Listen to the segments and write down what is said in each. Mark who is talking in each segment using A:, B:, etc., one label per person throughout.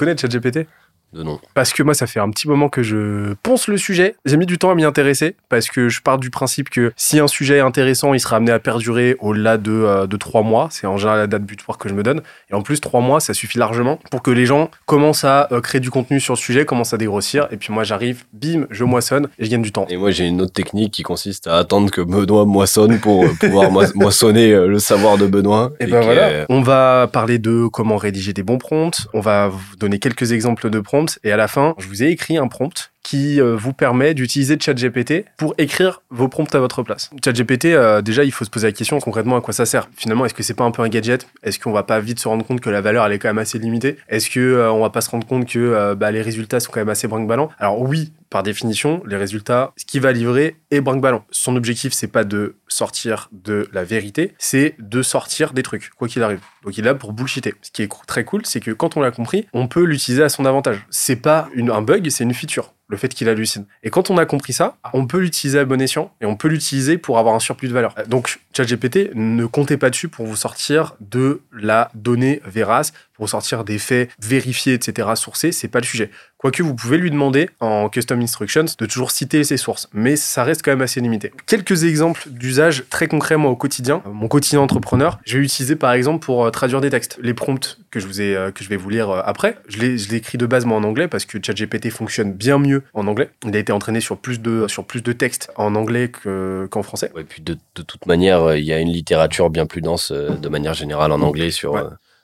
A: connais ChatGPT?
B: De nom.
A: Parce que moi, ça fait un petit moment que je ponce le sujet. J'ai mis du temps à m'y intéresser parce que je pars du principe que si un sujet est intéressant, il sera amené à perdurer au-delà de, euh, de trois mois. C'est en général la date butoir que je me donne. Et en plus, trois mois, ça suffit largement pour que les gens commencent à euh, créer du contenu sur le sujet, commencent à dégrossir. Et puis moi, j'arrive, bim, je moissonne et je gagne du temps.
B: Et moi, j'ai une autre technique qui consiste à attendre que Benoît moissonne pour euh, pouvoir moissonner le savoir de Benoît.
A: Et, ben voilà. On va parler de comment rédiger des bons prompts. On va vous donner quelques exemples de prompts. Et à la fin, je vous ai écrit un prompt qui euh, vous permet d'utiliser ChatGPT pour écrire vos prompts à votre place. ChatGPT, euh, déjà, il faut se poser la question concrètement à quoi ça sert. Finalement, est-ce que c'est pas un peu un gadget? Est-ce qu'on va pas vite se rendre compte que la valeur elle est quand même assez limitée? Est-ce que euh, on va pas se rendre compte que bah, les résultats sont quand même assez brinque-ballants? Alors oui, par définition, les résultats, ce qu'il va livrer est brinque-ballon. Son objectif, c'est pas de sortir de la vérité, c'est de sortir des trucs, quoi qu'il arrive. Donc il est là pour bullshiter. Ce qui est très cool, c'est que quand on l'a compris, on peut l'utiliser à son avantage. C'est pas un bug, c'est une feature le fait qu'il hallucine. Et quand on a compris ça, on peut l'utiliser à bon escient et on peut l'utiliser pour avoir un surplus de valeur. Donc, ChatGPT, ne comptez pas dessus pour vous sortir de la donnée vérace, pour vous sortir des faits vérifiés, etc., sourcés, c'est pas le sujet. Quoique vous pouvez lui demander en custom instructions de toujours citer ses sources, mais ça reste quand même assez limité. Quelques exemples d'usage très concrets moi au quotidien. Mon quotidien entrepreneur, je vais l'utiliser par exemple pour euh, traduire des textes. Les prompts que je vous ai, euh, que je vais vous lire euh, après, je l'ai écrit de base moi en anglais parce que ChatGPT fonctionne bien mieux en anglais. Il a été entraîné sur plus de sur plus de textes en anglais qu'en français.
B: Et puis de, toute manière, il y a une littérature bien plus dense de manière générale en anglais sur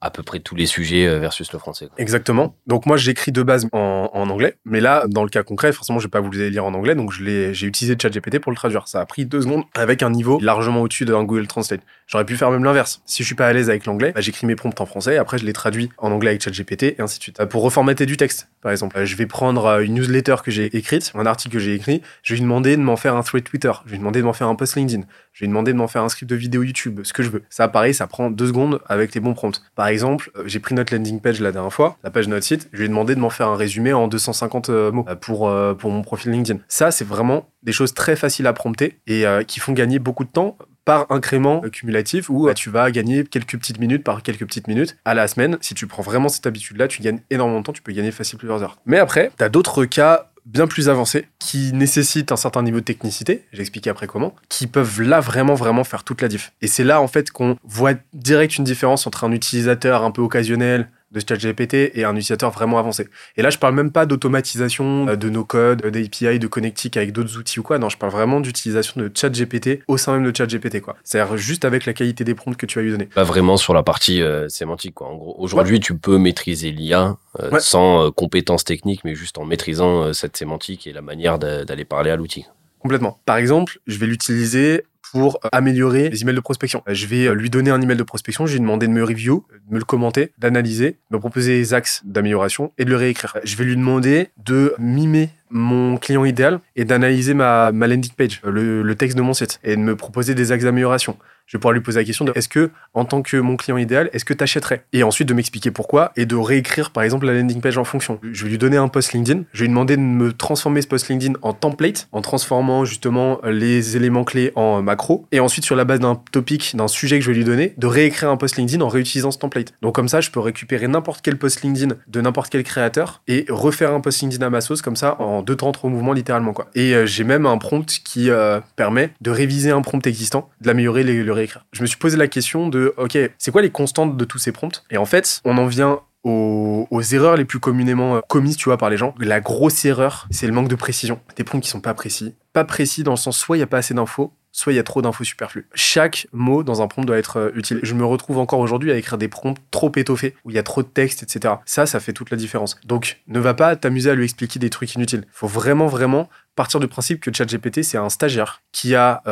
B: à peu près tous les sujets euh, versus le français.
A: Exactement. Donc moi j'écris de base en, en, anglais, mais là dans le cas concret, forcément je vais pas vous les lire en anglais, donc j'ai utilisé ChatGPT pour le traduire. Ça a pris deux secondes avec un niveau largement au-dessus d'un Google Translate. J'aurais pu faire même l'inverse. Si je suis pas à l'aise avec l'anglais, bah, j'écris mes prompts en français, après je les traduis en anglais avec ChatGPT et ainsi de suite. Euh, pour reformater du texte, par exemple, euh, je vais prendre une newsletter que j'ai écrite, un article que j'ai écrit, je vais lui demander de m'en faire un thread Twitter, je vais lui demander de m'en faire un post LinkedIn, lui demander de m'en faire un script de vidéo YouTube, ce que je veux. Ça pareil, ça prend deux secondes avec les bons prompts. Par exemple, j'ai pris notre landing page la dernière fois, la page de notre site, je lui ai demandé de m'en faire un résumé en 250 euh, mots euh, pour, euh, pour mon profil LinkedIn. Ça, c'est vraiment des choses très faciles à prompter et qui font gagner beaucoup de temps par incrément cumulatif où tu vas gagner quelques petites minutes par quelques petites minutes à la semaine. Si tu prends vraiment cette habitude-là, tu gagnes énormément de temps, tu peux gagner facile plusieurs heures. Mais après, tu as d'autres cas bien plus avancés qui nécessitent un certain niveau de technicité, j'explique après comment, qui peuvent là vraiment vraiment faire toute la diff. Et c'est là en fait qu'on voit direct une différence entre un utilisateur un peu occasionnel de ChatGPT et un utilisateur vraiment avancé. Et là, je parle même pas d'automatisation euh, de nos codes, d'API, de connectique avec d'autres outils ou quoi. Non, je parle vraiment d'utilisation de ChatGPT au sein même de ChatGPT, quoi. C'est-à-dire juste avec la qualité des prompts que tu vas lui donner.
B: Pas vraiment sur la partie euh, sémantique, quoi. En gros, aujourd'hui, tu peux maîtriser l'IA euh, sans compétences techniques, mais juste en maîtrisant cette sémantique et la manière d'aller parler à l'outil.
A: Complètement. Par exemple, je vais l'utiliser pour améliorer les emails de prospection. Je vais lui donner un email de prospection, je vais lui demander de me review, de me le commenter, d'analyser, de me proposer des axes d'amélioration et de le réécrire. Je vais lui demander de mimer mon client idéal et d'analyser ma, landing page, le texte de mon site et de me proposer des axes d'amélioration je vais pouvoir lui poser la question de est-ce que, en tant que mon client idéal, est-ce que tu achèterais Et ensuite de m'expliquer pourquoi et de réécrire, par exemple, la landing page en fonction. Je vais lui donner un post LinkedIn, je vais lui demander de me transformer ce post LinkedIn en template, en transformant justement les éléments clés en macro. Et ensuite, sur la base d'un topic, d'un sujet que je vais lui donner, de réécrire un post LinkedIn en réutilisant ce template. Donc comme ça, je peux récupérer n'importe quel post LinkedIn de n'importe quel créateur et refaire un post LinkedIn à ma sauce comme ça en deux temps, trois mouvements littéralement quoi. Et euh, j'ai même un prompt qui euh, permet de réviser un prompt existant, de l'améliorer, le Je me suis posé la question de, ok, c'est quoi les constantes de tous ces prompts? Et en fait, on en vient aux, erreurs les plus communément euh, commises, tu vois, par les gens. La grosse erreur, c'est le manque de précision. Des prompts qui sont pas précis. Pas précis dans le sens, soit il n'y a pas assez d'infos, soit il y a trop d'infos superflues. Chaque mot dans un prompt doit être euh, utile. Je me retrouve encore aujourd'hui à écrire des prompts trop étoffés, où il y a trop de texte, etc. Ça, ça fait toute la différence. Donc, ne va pas t'amuser à lui expliquer des trucs inutiles. Il faut vraiment, vraiment partir du principe que ChatGPT, c'est un stagiaire qui a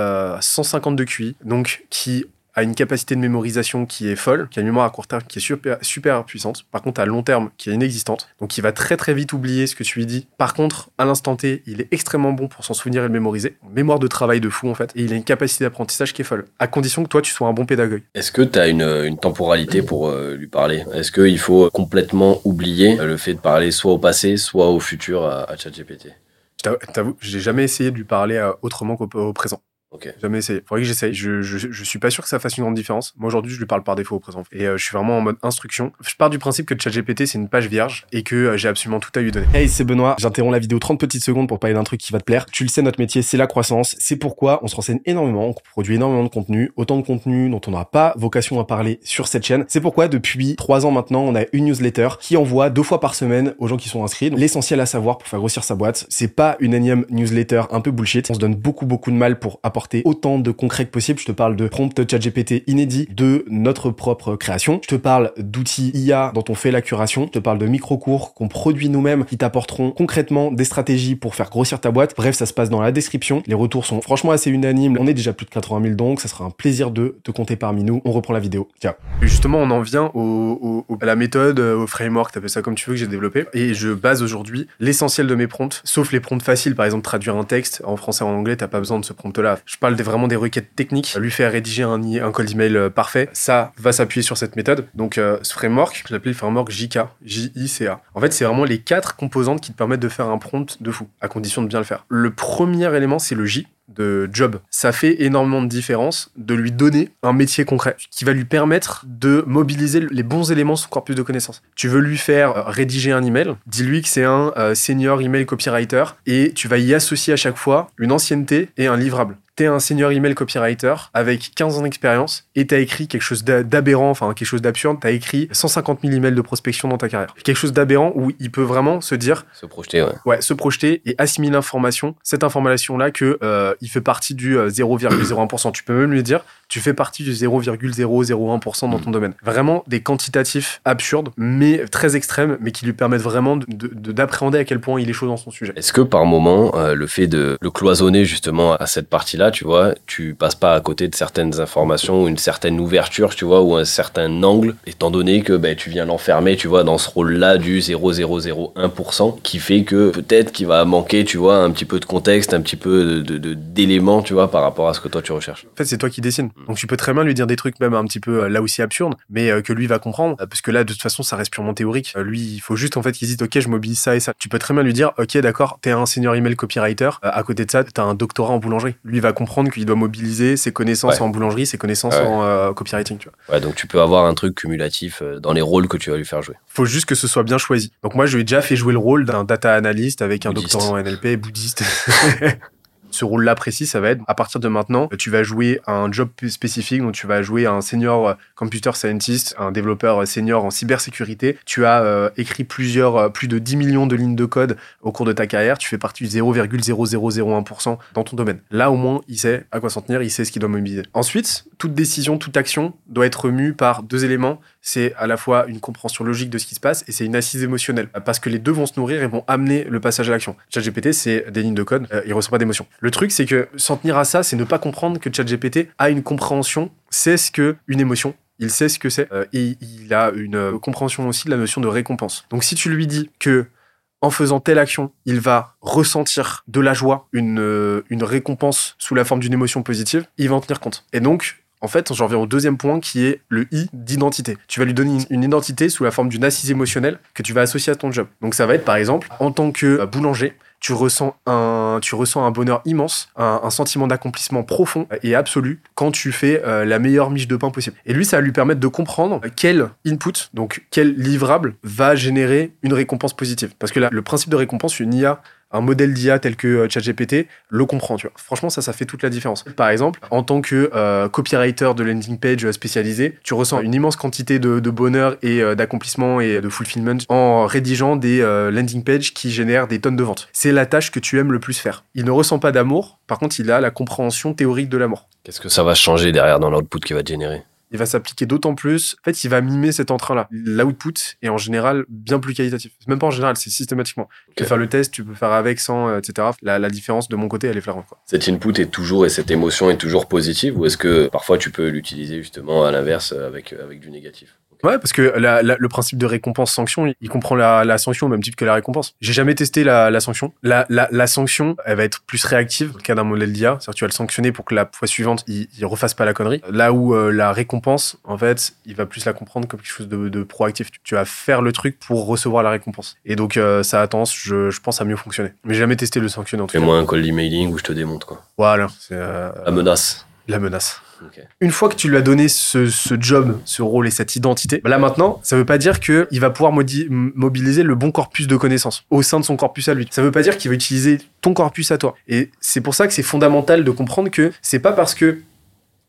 A: 150 euh, de QI, donc qui a une capacité de mémorisation qui est folle, qui a une mémoire à court terme qui est super, super puissante, par contre à long terme qui est inexistante, donc il va très très vite oublier ce que tu lui dis. Par contre, à l'instant T, il est extrêmement bon pour s'en souvenir et le mémoriser. Mémoire de travail de fou en fait, et il a une capacité d'apprentissage qui est folle, à condition que toi tu sois un bon pédagogue.
B: Est-ce que tu as une, une, temporalité pour euh, lui parler? Est-ce qu'il faut complètement oublier euh, le fait de parler soit au passé, soit au futur à, ChatGPT
A: T'avoue, j'ai jamais essayé de lui parler euh, autrement qu'au présent.
B: Ok.
A: Jamais essayé. Faudrait que j'essaye. Je, je, je suis pas sûr que ça fasse une grande différence. Moi, aujourd'hui, je lui parle par défaut au présent. Et euh, je suis vraiment en mode instruction. Je pars du principe que ChatGPT, c'est une page vierge et que euh, j'ai absolument tout à lui donner.
C: Hey, c'est Benoît. J'interromps la vidéo 30 petites secondes pour parler d'un truc qui va te plaire. Tu le sais, notre métier, c'est la croissance. C'est pourquoi on se renseigne énormément, on produit énormément de contenu, autant de contenu dont on n'aura pas vocation à parler sur cette chaîne. C'est pourquoi depuis trois ans maintenant, on a une newsletter qui envoie deux fois par semaine aux gens qui sont inscrits l'essentiel à savoir pour faire grossir sa boîte. C'est pas une énième newsletter un peu bullshit. On se donne beaucoup beaucoup de mal pour apporter autant de concret que possible. Je te parle de prompt ChatGPT inédit, de notre propre création. Je te parle d'outils IA dont on fait la curation. Je te parle de micro-cours qu'on produit nous-mêmes qui t'apporteront concrètement des stratégies pour faire grossir ta boîte. Bref, ça se passe dans la description. Les retours sont franchement assez unanimes. On est déjà plus de 80 000 donc, ça sera un plaisir de te compter parmi nous. On reprend la vidéo. Ciao.
A: Justement, on en vient au, à la méthode, au framework, t'appelles ça comme tu veux, que j'ai développé. Et je base aujourd'hui l'essentiel de mes prompts, sauf les prompts faciles, par exemple traduire un texte en français ou en anglais, t'as pas besoin de ce prompt-là. Je parle vraiment des requêtes techniques, lui faire rédiger un, un call d'email euh, parfait. Ça va s'appuyer sur cette méthode. Donc, euh, ce framework, je l'appelle le framework JK, J-I-C-A. En fait, c'est vraiment les quatre composantes qui te permettent de faire un prompt de fou, à condition de bien le faire. Le premier élément, c'est le J de job. Ça fait énormément de différence de lui donner un métier concret qui va lui permettre de mobiliser les bons éléments de son corpus de connaissances. Tu veux lui faire euh, rédiger un email, dis-lui que c'est un senior email copywriter et tu vas y associer à chaque fois une ancienneté et un livrable t'es un senior email copywriter avec 15 ans d'expérience et t'as écrit quelque chose d'aberrant, enfin quelque chose d'absurde, t'as écrit 150 000 emails de prospection dans ta carrière. Quelque chose d'aberrant où il peut vraiment se dire...
B: Se projeter, ouais.
A: Ouais, se projeter et assimiler l'information, cette information-là que euh, il fait partie du 0,01%. tu peux même lui dire, tu fais partie du 0,001% dans ton domaine. Vraiment des quantitatifs absurdes, mais très extrêmes, mais qui lui permettent vraiment d'appréhender de, à quel point il est chaud dans son sujet.
B: Est-ce que par moment, euh, le fait de le cloisonner justement à cette partie-là, tu vois, tu passes pas à côté de certaines informations, une certaine ouverture, tu vois, ou un certain angle, étant donné que ben, tu viens l'enfermer, tu vois, dans ce rôle-là du 0,001%, qui fait que peut-être qu'il va manquer, tu vois, un petit peu de contexte, un petit peu d'éléments, de, tu vois, par rapport à ce que toi tu recherches?
A: En fait, c'est toi qui dessines. Donc tu peux très bien lui dire des trucs même un petit peu euh, là aussi absurdes, mais euh, que lui va comprendre, euh, parce que là, de toute façon, ça reste purement théorique. lui, il faut juste en fait qu'il dise, ok, je mobilise ça et ça. Tu peux très bien lui dire, ok, d'accord, t'es un senior email copywriter, à côté de ça, t'as un doctorat en boulangerie. Lui va comprendre qu'il doit mobiliser ses connaissances en boulangerie, ses connaissances en euh, copywriting. Tu
B: vois. Ouais, donc tu peux avoir un truc cumulatif dans les rôles que tu vas lui faire jouer.
A: Faut juste que ce soit bien choisi. Donc moi, je lui ai déjà fait jouer le rôle d'un data analyst avec un doctorat en NLP, bouddhiste. ce rôle-là précis, ça va être à partir de maintenant, tu vas jouer un job spécifique, donc tu vas jouer un senior computer scientist, un développeur senior en cybersécurité. Tu as euh, écrit plusieurs, euh, plus de 10 millions de lignes de code au cours de ta carrière. Tu fais partie du 0,0001% dans ton domaine. Là, au moins, il sait à quoi s'en tenir, il sait ce qu'il doit mobiliser. Ensuite, toute décision, toute action doit être mue par deux éléments. C'est à la fois une compréhension logique de ce qui se passe et c'est une assise émotionnelle. Parce que les deux vont se nourrir et vont amener le passage à l'action. ChatGPT, c'est des lignes de code, euh, il reçoit pas d'émotion. Le truc, c'est que s'en tenir à ça, c'est ne pas comprendre que ChatGPT a une compréhension, sait ce que une émotion, il sait ce que c'est euh, et il a une euh, compréhension aussi de la notion de récompense. Donc si tu lui dis que en faisant telle action, il va ressentir de la joie, une, euh, une récompense sous la forme d'une émotion positive, il va en tenir compte. Et donc, en fait, j'en reviens au deuxième point qui est le I d'identité. Tu vas lui donner une identité sous la forme d'une assise émotionnelle que tu vas associer à ton job. Donc ça va être par exemple, en tant que boulanger, tu ressens un, tu ressens un bonheur immense, un, sentiment d'accomplissement profond et absolu quand tu fais euh, la meilleure miche de pain possible. Et lui, ça va lui permettre de comprendre quel input, donc quel livrable va générer une récompense positive. Parce que là, le principe de récompense, une IA un modèle d'IA tel que euh, ChatGPT le comprend. Tu vois. Franchement, ça, ça fait toute la différence. Par exemple, en tant que euh, copywriter de landing page spécialisé, tu ressens une immense quantité de, bonheur et euh, d'accomplissement et de fulfillment en rédigeant des landing pages qui génèrent des tonnes de ventes. C'est la tâche que tu aimes le plus faire. Il ne ressent pas d'amour, par contre, il a la compréhension théorique de l'amour.
B: Qu'est-ce que ça va changer derrière dans l'output qu'il va générer?
A: Il va s'appliquer d'autant plus. En fait, il va mimer cet entrain-là. L'output est en général bien plus qualitatif. Même pas en général, c'est systématiquement. Tu peux faire le test, tu peux faire avec, sans, euh, etc. La, la différence de mon côté, elle est flagrante. Quoi.
B: Cet input est toujours et cette émotion est toujours positive ou est-ce que parfois tu peux l'utiliser justement à l'inverse avec, avec du négatif?
A: Ouais, parce que la- la- le principe de récompense-sanction, il, il comprend la, la sanction au même titre que la récompense. J'ai jamais testé la, la sanction. La, la, la sanction, elle va être plus réactive dans le cas d'un modèle d'IA. C'est-à-dire que tu vas le sanctionner pour que la fois suivante, il, il refasse pas la connerie. Là où euh, la récompense, en fait, il va plus la comprendre comme quelque chose de, de proactif. Tu, tu vas faire le truc pour recevoir la récompense. Et donc, euh, ça a tendance, je, je pense, à mieux fonctionner. Mais j'ai jamais testé le sanctionner en tout cas.
B: Fais-moi un call d'emailing où je te démonte, quoi.
A: Voilà, c'est euh,
B: La menace.
A: La menace. Une fois que tu lui as donné ce, ce job, ce rôle et cette identité, bah là maintenant, ça veut pas dire que il va pouvoir mobiliser le bon corpus de connaissances au sein de son corpus à lui. Ça veut pas dire qu'il va utiliser ton corpus à toi. Et c'est pour ça que c'est fondamental de comprendre que c'est pas parce que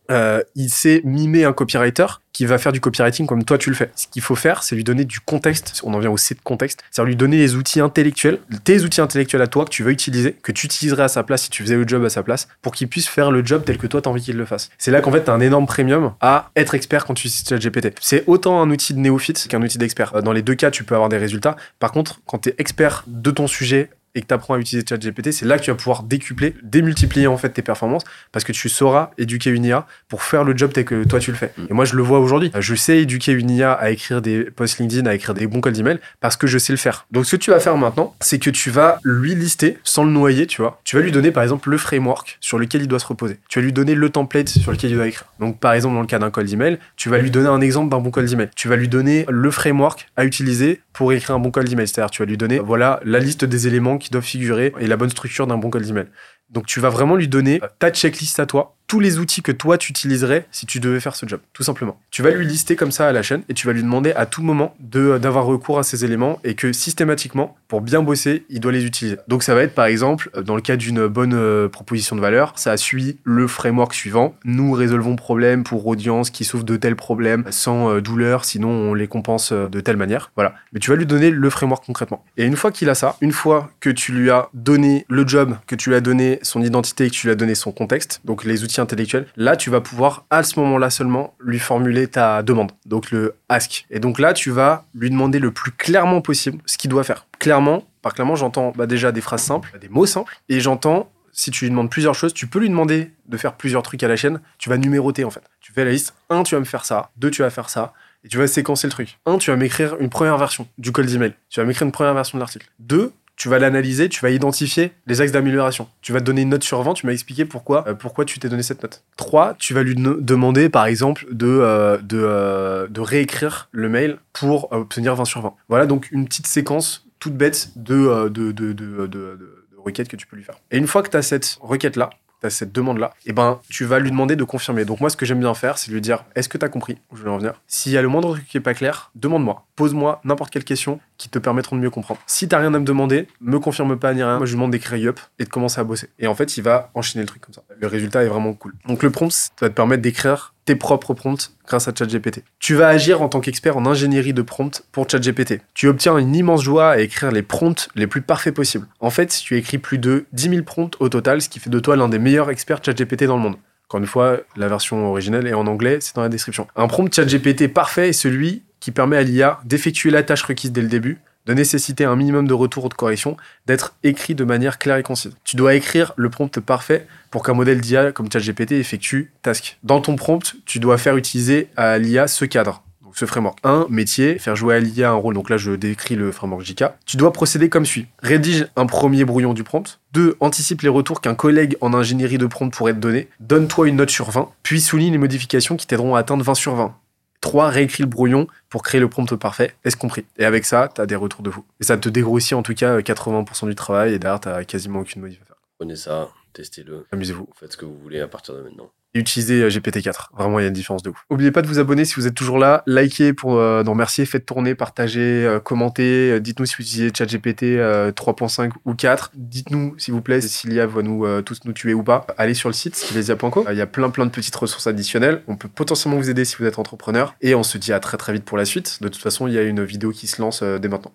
A: euh, il sait mimer un copywriter qui va faire du copywriting comme toi tu le fais. Ce qu'il faut faire, c'est lui donner du contexte. On en vient au C de contexte. C'est lui donner les outils intellectuels, tes outils intellectuels à toi que tu veux utiliser, que tu utiliserais à sa place si tu faisais le job à sa place, pour qu'il puisse faire le job tel que toi t'as envie qu'il le fasse. C'est là qu'en fait t'as un énorme premium à être expert quand tu utilises ChatGPT. C'est autant un outil de néophyte qu'un outil d'expert. Euh, Dans les deux cas, tu peux avoir des résultats. Par contre, quand tu es expert de ton sujet et que tu apprends à utiliser ChatGPT, c'est là que tu vas pouvoir décupler, démultiplier en fait tes performances parce que tu sauras éduquer une IA pour faire le job tel que toi tu le fais.
B: Mm.
A: Et moi je le vois aujourd'hui. Je sais éduquer une IA à écrire des posts LinkedIn, à écrire des bons calls d'email parce que je sais le faire. Donc ce que tu vas faire maintenant, c'est que tu vas lui lister sans le noyer, tu vois. Tu vas lui donner par exemple le framework sur lequel il doit se reposer. Tu vas lui donner le template sur lequel il doit écrire. Donc par exemple dans le cas d'un call d'email, tu vas lui donner un exemple d'un bon call d'email. Tu vas lui donner le framework à utiliser pour écrire un bon call d'email. C'est-à-dire tu vas lui donner voilà la liste des éléments qui doivent figurer et la bonne structure d'un bon call d'email. Donc tu vas vraiment lui donner ta checklist à toi, tous les outils que toi tu utiliserais si tu devais faire ce job, tout simplement. Tu vas lui lister comme ça à la chaîne et tu vas lui demander à tout moment de d'avoir recours à ces éléments et que systématiquement, pour bien bosser, il doit les utiliser. Donc ça va être par exemple, dans le cas d'une bonne euh, proposition de valeur, ça suit le framework suivant. Nous résolvons problème pour audience qui souffre de tels problèmes sans euh, douleur, sinon on les compense euh, de telle manière. Voilà. Mais tu vas lui donner le framework concrètement. Et une fois qu'il a ça, une fois que tu lui as donné le job, que tu lui as donné son identité et que tu lui as donné son contexte, donc les outils intellectuels, là tu vas pouvoir à ce moment-là seulement lui formuler ta demande, donc le ask. Et donc là tu vas lui demander le plus clairement possible ce qu'il doit faire. Clairement, par clairement j'entends bah, déjà des phrases simples, des mots simples, et j'entends si tu lui demandes plusieurs choses, tu peux lui demander de faire plusieurs trucs à la chaîne. Tu vas numéroter en fait. Tu fais la liste. 1, tu vas me faire ça. 2, tu vas faire ça. Et tu vas séquencer le truc. 1, tu vas m'écrire une première version du call d'email. Tu vas m'écrire une première version de l'article. 2, tu vas l'analyser, tu vas identifier les axes d'amélioration. Tu vas te donner une note sur 20, tu m'as expliqué pourquoi, euh, pourquoi tu t'es donné cette note. 3, tu vas lui demander par exemple de, euh, euh, de réécrire le mail pour obtenir 20 sur 20. Voilà donc une petite séquence toute bête de, de, requêtes que tu peux lui faire. Et une fois que tu as cette requête-là, tu as cette demande-là, et ben tu vas lui demander de confirmer. Donc moi, ce que j'aime bien faire, c'est lui dire est-ce que tu as compris? Je vais en venir S'il y a le moindre truc qui est pas clair, demande-moi. Pose-moi n'importe quelle question qui te permettront de mieux comprendre. Si t'as rien à me demander, me confirme pas ni rien. Moi, je lui demande d'écrire yup et de commencer à bosser. Et en fait, il va enchaîner le truc comme ça. Le résultat est vraiment cool. Donc le prompt, ça va te permettre d'écrire tes propres prompts grâce à ChatGPT. Tu vas agir en tant qu'expert en ingénierie de prompts pour ChatGPT. Tu obtiens une immense joie à écrire les prompts les plus parfaits possibles. En fait, tu écris plus de 10 000 prompts au total, ce qui fait de toi l'un des meilleurs experts ChatGPT dans le monde. Encore une fois, la version originelle est en anglais, c'est dans la description. Un prompt ChatGPT parfait est celui qui permet à l'IA d'effectuer la tâche requise dès le début, de nécessiter un minimum de retour ou de correction, d'être écrit de manière claire et concise. Tu dois écrire le prompt parfait pour qu'un modèle d'IA comme ChatGPT effectue task. Dans ton prompt, tu dois faire utiliser à l'IA ce cadre. Donc ce framework. 1. Métier, faire jouer à l'IA un rôle. Donc là, je décris le framework JK. Tu dois procéder comme suit. Rédige un premier brouillon du prompt. 2. Anticipe les retours qu'un collègue en ingénierie de prompt pourrait te donner. Donne-toi une note sur 20. Puis souligne les modifications qui t'aideront à atteindre 20 sur 20. 3. Réécris le brouillon pour créer le prompt parfait. Est-ce compris? Et avec ça, tu as des retours de fou. Et ça te dégrossit en tout cas 80% du travail et derrière, tu quasiment aucune modif à faire.
B: Prenez ça, testez-le.
A: Amusez-vous.
B: Faites ce que vous voulez à partir de maintenant.
A: Et utilisez euh, GPT-4. Vraiment, il y a une différence de ouf. N'oubliez pas de vous abonner si vous êtes toujours là. Likez pour euh, nous remercier. Faites tourner, partagez, euh, commentez. Euh, Dites-nous si vous utilisez ChatGPT euh, 3.5 ou 4. Dites-nous, s'il vous plaît, si l'IA va nous, euh, tous nous tuer ou pas. Allez sur le site skillesia.co. Euh, Il y a plein, plein de petites ressources additionnelles. On peut potentiellement vous aider si vous êtes entrepreneur. Et on se dit à très, très vite pour la suite. De toute façon, il y a une vidéo qui se lance euh, dès maintenant.